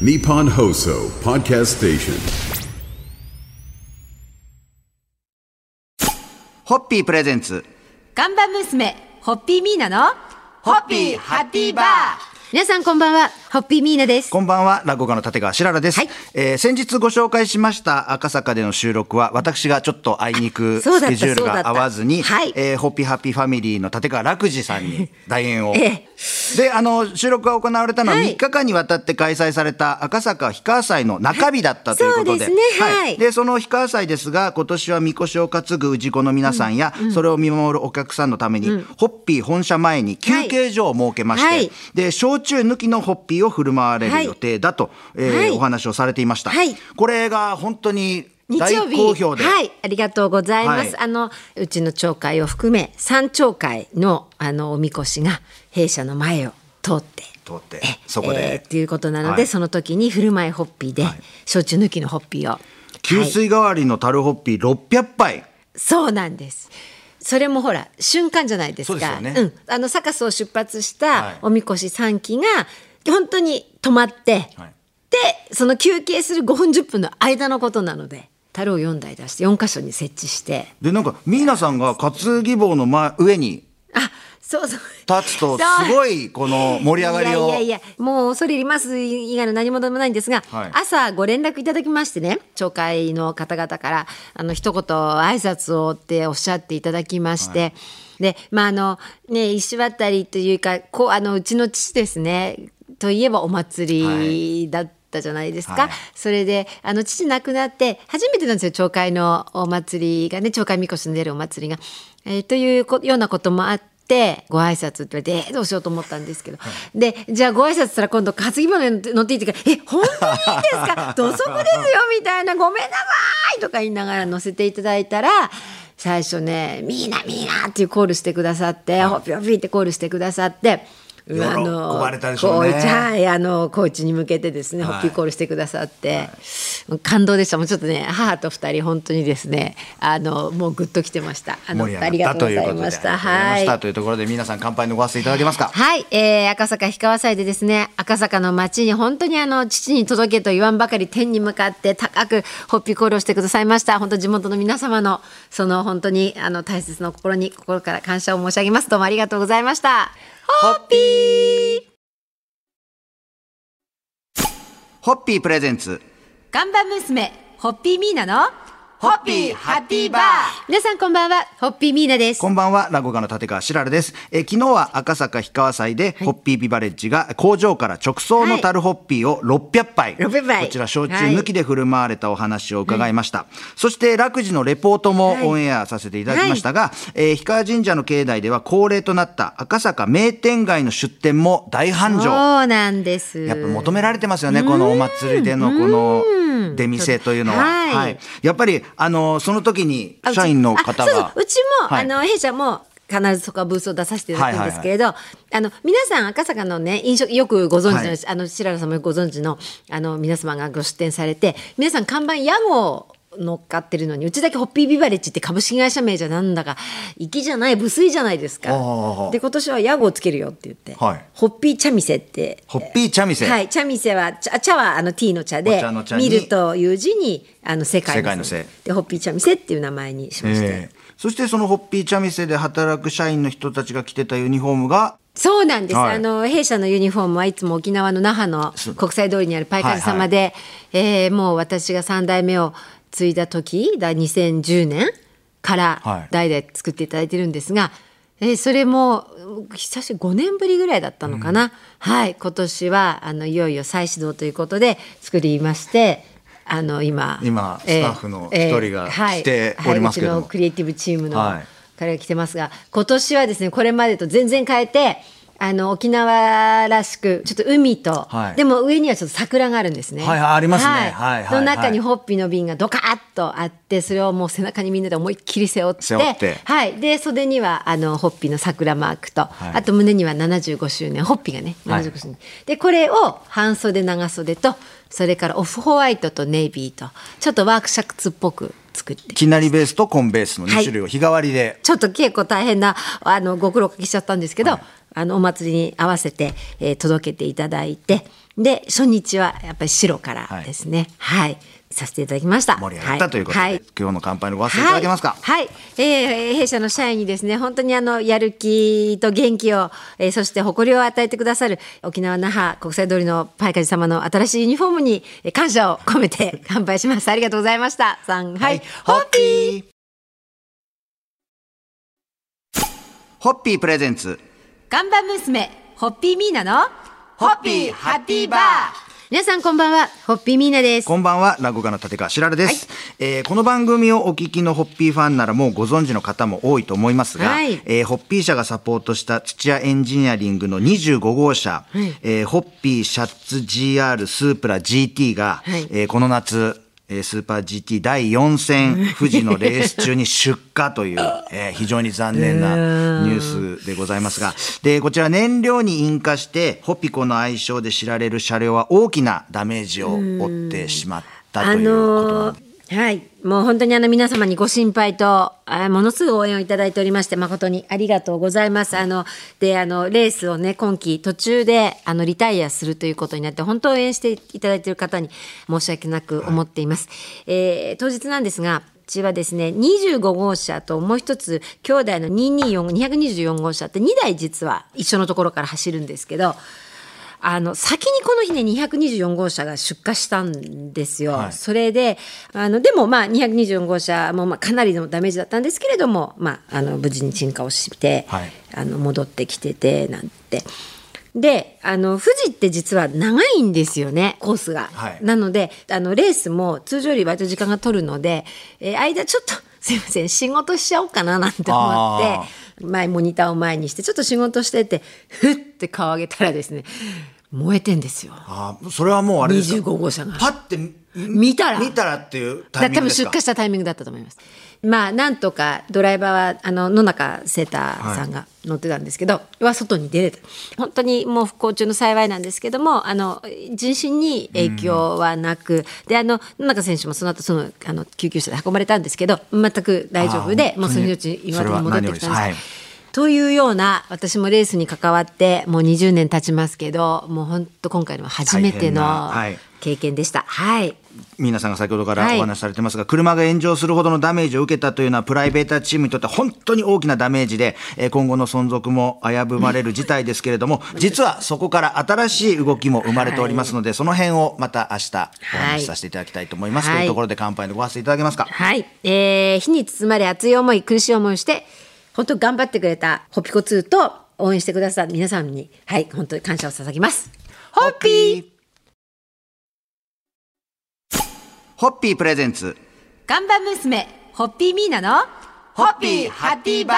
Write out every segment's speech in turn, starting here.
Nippon Hoso Podcast Station. ホッピープレゼンツ。看板娘、ホッピーミーナの、ホッピーハッピーバー皆さんこんばんは、ホッピーミーナです。こんばんは、落語家の立川しららです。はい。えー先日ご紹介しました赤坂での収録は、私がちょっとあいにくスケジュールが合わずに、はい。えーホッピーハッピーファミリーの立川らく次さんに 代演を。ええ。で、あの、収録が行われたのははい。3日間にわたって開催された赤坂氷川祭の中日だったということで。そうですねはい。で、その氷川祭ですが、今年はみこしを担ぐ氏子の皆さんや、それを見守るお客さんのために、ホッピー本社前に休憩所を設けまして、はい。で、焼酎抜きのホッピーを振る舞われる予定だと、えーはいお話をされていました。はいこれが本当に大日曜日好評で。はい、ありがとうございます。はいあのうちの町会を含め三町会のあのおみこしが弊社の前を通って。通ってえそこでえーっていうことなので、はいその時に振る舞いホッピーで、焼酎抜きのホッピーを給水代わりの樽ホッピー600杯。そうなんです。それもほら瞬間じゃないですか。そうん、あのサカスを出発しはいたおみこし3機が本当に止まって、はい。でその休憩する5分10分の間のことなので樽を4台出して4箇所に設置して。で、なんか、ミーナさんが担ぎ棒の前上にあそうそう。立つと、すごい、この盛り上がりを。いやいやいやもう恐れ入ります以外の何もでもないんですが、はい。朝ご連絡いただきましてね町会の方々からあの一言挨拶をっておっしゃっていただきまして、でまああのね石渡りというかこうあのうちの父ですねといえばお祭りだったじゃないですか、はいそれであの父亡くなって初めてなんですよ町会のお祭りがね町会みこしの出るお祭りが。えーというこようなこともあってご挨拶って言われてえーどうしようと思ったんですけど、でじゃあご挨拶したら今度担ぎ物に乗っていいって言うから「え本当にいいんですか？土足ですよ」みたいな「ごめんなさい」とか言いながら乗せていただいたら。最初ね「ミーナミーナ」っていうコールしてくださって「ホッピーホッピー」ってコールしてくださって。喜ばれたでしょうね。はいあのコーチに向けてですね、はい。ホッピーコールしてくださって、感動でした。もうちょっとね母と二人本当にですねあのもうグッときてました。あの盛り上がったというざいました。ことではいしたというところで皆さん乾杯のごわせていただけますか？はい、えー、赤坂氷川祭でですね赤坂の街に本当にあの父に届けと言わんばかり天に向かって高くホッピーコールをしてくださいました。本当地元の皆様のその本当にあの大切な心に心から感謝を申し上げます。どうもありがとうございましたホッピー。ホッピープレゼンツ。看板娘ホッピーミーナのホッピーハッピーバー。皆さんこんばんはホッピーミーナです。こんばんは、落語家の立川しららです。えー昨日は赤坂氷川祭で、ホッピービバレッジが工場から直送の樽ホッピーを600杯。600杯。こちら、焼酎抜きで振る舞われたお話を伺いました。そして、楽寺のレポートもはい。オンエアさせていただきましたが、えー氷川神社の境内では恒例となった赤坂名店街の出店も大繁盛。そうなんです。やっぱ求められてますよね、このお祭りでのこの出店というのは。はい。やっぱり、あの、その時に社員の方あそうそうが。うちも、はい。あの弊社も必ずそこはブースを出させていただくんですけれど、あの皆さん赤坂のね飲食よくご存知の、はい。あの白良さんもよくご存知のあの皆様がご出店されて皆さん看板屋号乗っかってるのにうちだけホッピービバレッジって株式会社名じゃなんだか粋じゃない無粋じゃないですか。で今年は屋号つけるよって言って、はい。ホッピー茶店って。ホッピー茶店。はい、茶店は茶茶はあの T の茶でお茶の茶に。見るという字にあの世界の世界のせでホッピー茶店っていう名前にしまして、ええそしてそのホッピー茶店で働く社員の人たちが着てたユニフォームがそうなんです、はい。あの弊社のユニフォームはいつも沖縄の那覇の国際通りにあるパイカジ様で、えーもう私が3代目を継いだ時だ2010年からはい。代々作っていただいてるんですが、えーそれも久しぶり5年ぶりぐらいだったのかな、はい。今年はあのいよいよ再始動ということで作りましてあの今今えースタッフの一人がえーはい。来ておりますけども。はい。うちのクリエイティブチームのはい。彼が来てますが今年はですねこれまでと全然変えてあの沖縄らしくちょっと海と、はい。でも上にはちょっと桜があるんですね。はいありますね。はい。はいはいの中にホッピーの瓶がドカッとあってそれをもう背中にみんなで思いっきり背負って背負って。はい、で袖にはあのホッピーの桜マークと、い。あと胸には75周年ホッピーがねはい。75周年、でこれを半袖長袖とそれからオフホワイトとネイビーとちょっとワークシャツっぽく作って。きなりベースとコンベースの2種類を日替わりで、ちょっと結構大変なあのご苦労おかけしちゃったんですけど、あのお祭りに合わせて、えー届けていただいてで初日はやっぱり白からですね。はい、させていただきました。盛り上がったということで、はい。今日の乾杯のご発声いただけますか、はい、はい。えー弊社の社員にですね本当にあのやる気と元気を、えーそして誇りを与えてくださる沖縄那覇国際通りのパイカジ様の新しいユニフォームにえー感謝を込めて 乾杯します。ありがとうございました。さんはい、ホッピー。ー。ホッピープレゼンツ看板娘ホッピーミーナのホッピーハッピーバー。皆さんこんばんはホッピーミーナです。こんばんは、落語家の立川しららです、えーこの番組をお聞きのホッピーファンならもうご存知の方も多いと思いますが、はい。えーホッピー社がサポートした土屋エンジニアリングの25号車、えーホッピーシャッツ GR スープラ GT が、はい。えーこの夏、えースーパー GT 第4戦 富士のレース中に出荷という、えー非常に残念なニュースでございますが、で、こちら燃料に引火して、ホピコの愛称で知られる車両は大きなダメージを負ってしまったとあいうことなんのです。ーはいもう本当にあの皆様にご心配とあーものすごい応援をいただいておりまして誠にありがとうございます。あのであのレースをね今季途中であのリタイアするということになって本当応援していただいている方に申し訳なく思っています。えー当日なんですがうちはですね25号車ともう一つ兄弟の224224号車って2台実は一緒のところから走るんですけどあの先にこの日ね224号車が出荷したんですよ。はいそれであのでもまあ224号車もまあかなりのダメージだったんですけれども、まあ、あの無事に鎮火をして、はいあの戻ってきててなんて。であの富士って実は長いんですよねコースが。はいなのであのレースも通常より割と時間が取るので、えー間ちょっとすいません仕事しちゃおうかななんて思あって前モニターを前にしてちょっと仕事しててふって顔上げたらですね燃えてんですよ。あーそれはもうあれですか？25号車が。パッて見たら。見たらっていうタイミングですか？出荷したタイミングだったと思います。まあなんとかドライバーはあの野中セーターさんが乗ってたんですけど、は外に出れた。本当にもう不幸中の幸いなんですけどもあの人身に影響はなく、であの野中選手もその後そのあの救急車で運ばれたんですけど全く大丈夫でもうその命今までに戻ってきたんです。というような私もレースに関わってもう20年経ちますけどもう本当今回のは初めての経験でした。はい。皆さんが先ほどからはい。お話しされてますが、車が炎上するほどのダメージを受けたというのはプライベートチームにとっては本当に大きなダメージで、えー今後の存続も危ぶまれる事態ですけれども、実はそこから新しい動きも生まれておりますので、その辺をまた明日お話しさせていただきたいと思います。はい。というところで乾杯のご発声いただけますか？はい、えー、火に包まれ熱い思い苦しい思いをして本当頑張ってくれたホピコ2と応援してくださった皆さんにはい本当に感謝を捧げますホッピーホッピープレゼンツ。看板娘ホッピーミーナのホッピーハッピーバー。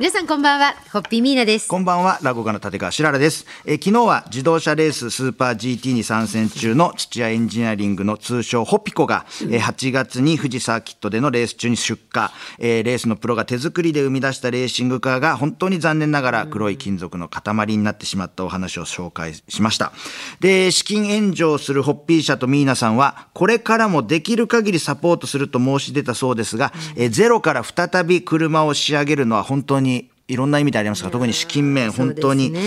皆さんこんばんは。ホッピーミーナです。こんばんは、落語家の立川しららです。えー昨日は自動車レーススーパー GT に参戦中の土屋エンジニアリングの通称ホピコが、えー8月に富士サーキットでのレース中に出荷、えーレースのプロが手作りで生み出したレーシングカーが本当に残念ながら黒い金属の塊になってしまったお話を紹介しました。で、資金援助をするホッピー社とミーナさんは、これからもできる限りサポートすると申し出たそうですが、えーゼロから再び車を仕上げるのは本当にいろんな意味でありますが、特に資金面、本当に、ね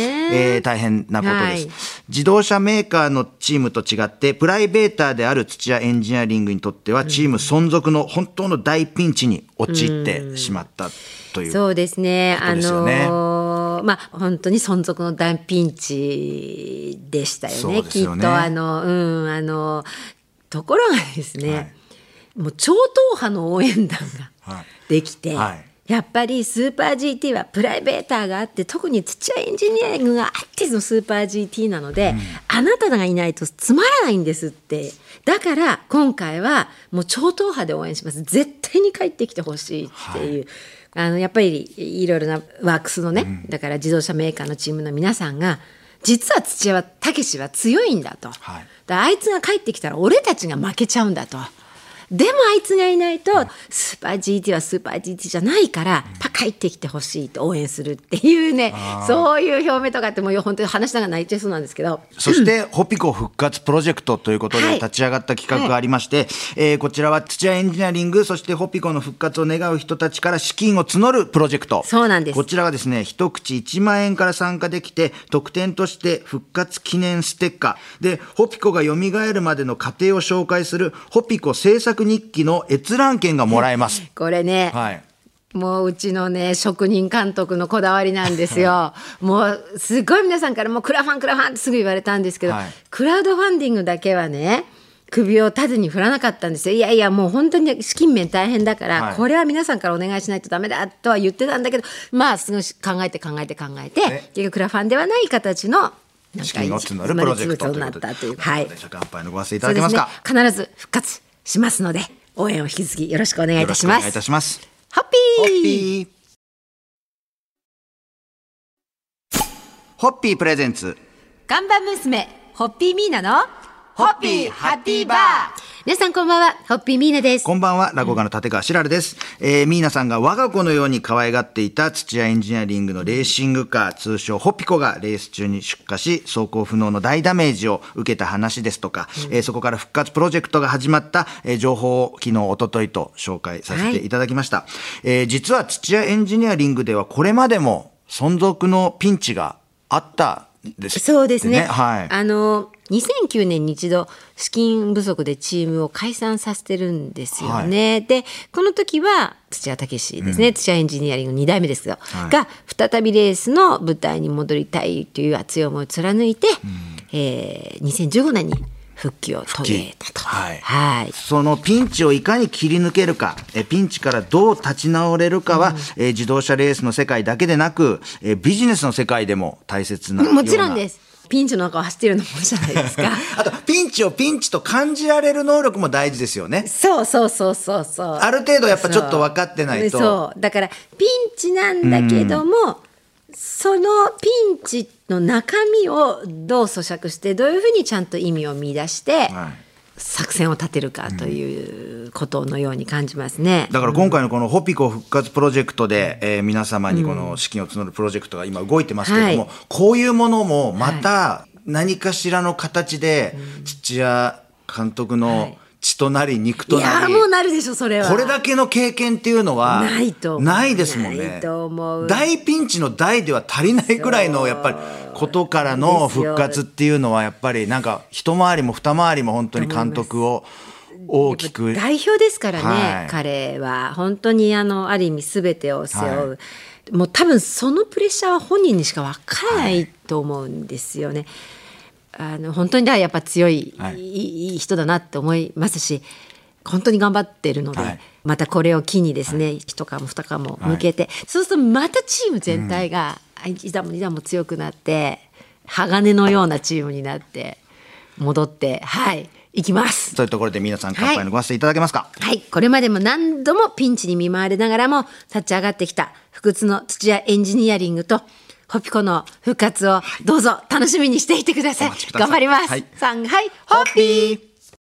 えー大変なことです、はい。自動車メーカーのチームと違って、プライベーターである土屋エンジニアリングにとっては、チーム存続の本当の大ピンチに陥ってしまったという。そうですね。ことあですよね。のーまあ本当に存続の大ピンチでしたよそうね。ね。きっと。あのうんあのところがですね、はい。もう超党派の応援団はい。ができて。はい。やっぱりスーパー GT はプライベーターがあって特に土屋エンジニアリングがあってのスーパー GT なので、あなたがいないとつまらないんですって。だから今回はもう超党派で応援します。絶対に帰ってきてほしいっていう、あのやっぱりいろいろなワークスのね、だから自動車メーカーのチームの皆さんが実は土屋武は強いんだと、はい。だあいつが帰ってきたら俺たちが負けちゃうんだと。でもあいつがいないとスーパー GT はスーパー GT じゃないからパカ帰ってきてほしいと応援するっていうねそういう表明とかってもう本当に話しながら泣いちゃいそうなんですけどそして、ホピコ復活プロジェクトということはいで立ち上がった企画がありまして、えーこちらは土屋エンジニアリング、そしてホピコの復活を願う人たちから資金を募るプロジェクト。そうなんですこちらはですね、一口1万円から参加できて、特典として復活記念ステッカー。で、ホピコが蘇るまでの過程を紹介する、ホピコ制作日記の閲覧券がもらえます。これね、はい。もううちのね職人監督のこだわりなんですよ。もうすごい皆さんからもうクラファンクラファンってすぐ言われたんですけど、はいクラウドファンディングだけはね首を縦に振らなかったんですよ。いやいやもう本当に資金面大変だから、はいこれは皆さんからお願いしないとダメだとは言ってたんだけどまあすごい考えて考えて考えてね結局クラファンではない形の資金を募るプロジェクトということで。になったというとはい乾杯のご発声いただけますか？ね、必ず復活しますので応援を引き続きよろしくお願いいたしますハッピーホッピー。ホッピープレゼンツ。看板娘、ホッピーミーナの、ホッピーハッピーバー皆さんこんばんは、ホッピーミーナです。こんばんは、落語家の立川しらるです。えー、ミーナさんが我が子のように可愛がっていた土屋エンジニアリングのレーシングカー、通称ホピコがレース中に出火し、走行不能の大ダメージを受けた話ですとか、えーそこから復活プロジェクトが始まった、えー情報を昨日、一昨日と紹介させていただきました。えー実は土屋エンジニアリングではこれまでも存続のピンチがあったんですそうですね。はい。あの、2009年に一度資金不足でチームを解散させてるんですよね。で、この時は土屋武史ですね、土屋エンジニアリング2代目ですけど、はいが再びレースの舞台に戻りたいという熱い思いを貫いて、えー2015年に復帰を遂げたと。はいはいそのピンチをいかに切り抜けるか、えピンチからどう立ち直れるかは、え自動車レースの世界だけでなく、えビジネスの世界でも大切なような。もちろんです。ピンチの中を走っているのもじゃないですか。あと、ピンチをピンチと感じられる能力も大事ですよね。そうそうそうそうそう。ある程度やっぱちょっと分かってないと。そうだからピンチなんだけども、そのピンチの中身をどう咀嚼してどういうふうにちゃんと意味を見出して、はい作戦を立てるかということのように感じますね。だから今回のこのホピコ復活プロジェクトで、えー皆様にこの資金を募るプロジェクトが今動いてますけれども、はい。こういうものもまた何かしらの形で土屋監督の血となり肉となり、ーもうなるでしょそれは。これだけの経験っていうのはないとないですもんね。大ピンチの大では足りないくらいのやっぱりことからの復活っていうのはやっぱりなんか一回りも二回りも本当に監督を大きく。代表ですからね、はい。彼は。本当にあのある意味全てを背負う、もう多分そのプレッシャーは本人にしか分からないと思うんですよね。あの本当にだやっぱ強い、はい。いいいい人だなって思いますし本当に頑張ってるので、はい。またこれを機にですね、一皮も二皮も向けて、そうするとまたチーム全体が、一段も二段も強くなって鋼のようなチームになって戻ってはい行きます。というところで皆さん乾杯のご発声いただけますか、はい、これまでも何度もピンチに見舞われながらも立ち上がってきた不屈の土屋エンジニアリングとホピコの復活をどうぞ楽しみにしていてください。お待ちください頑張ります。はいさんはい、ホッピー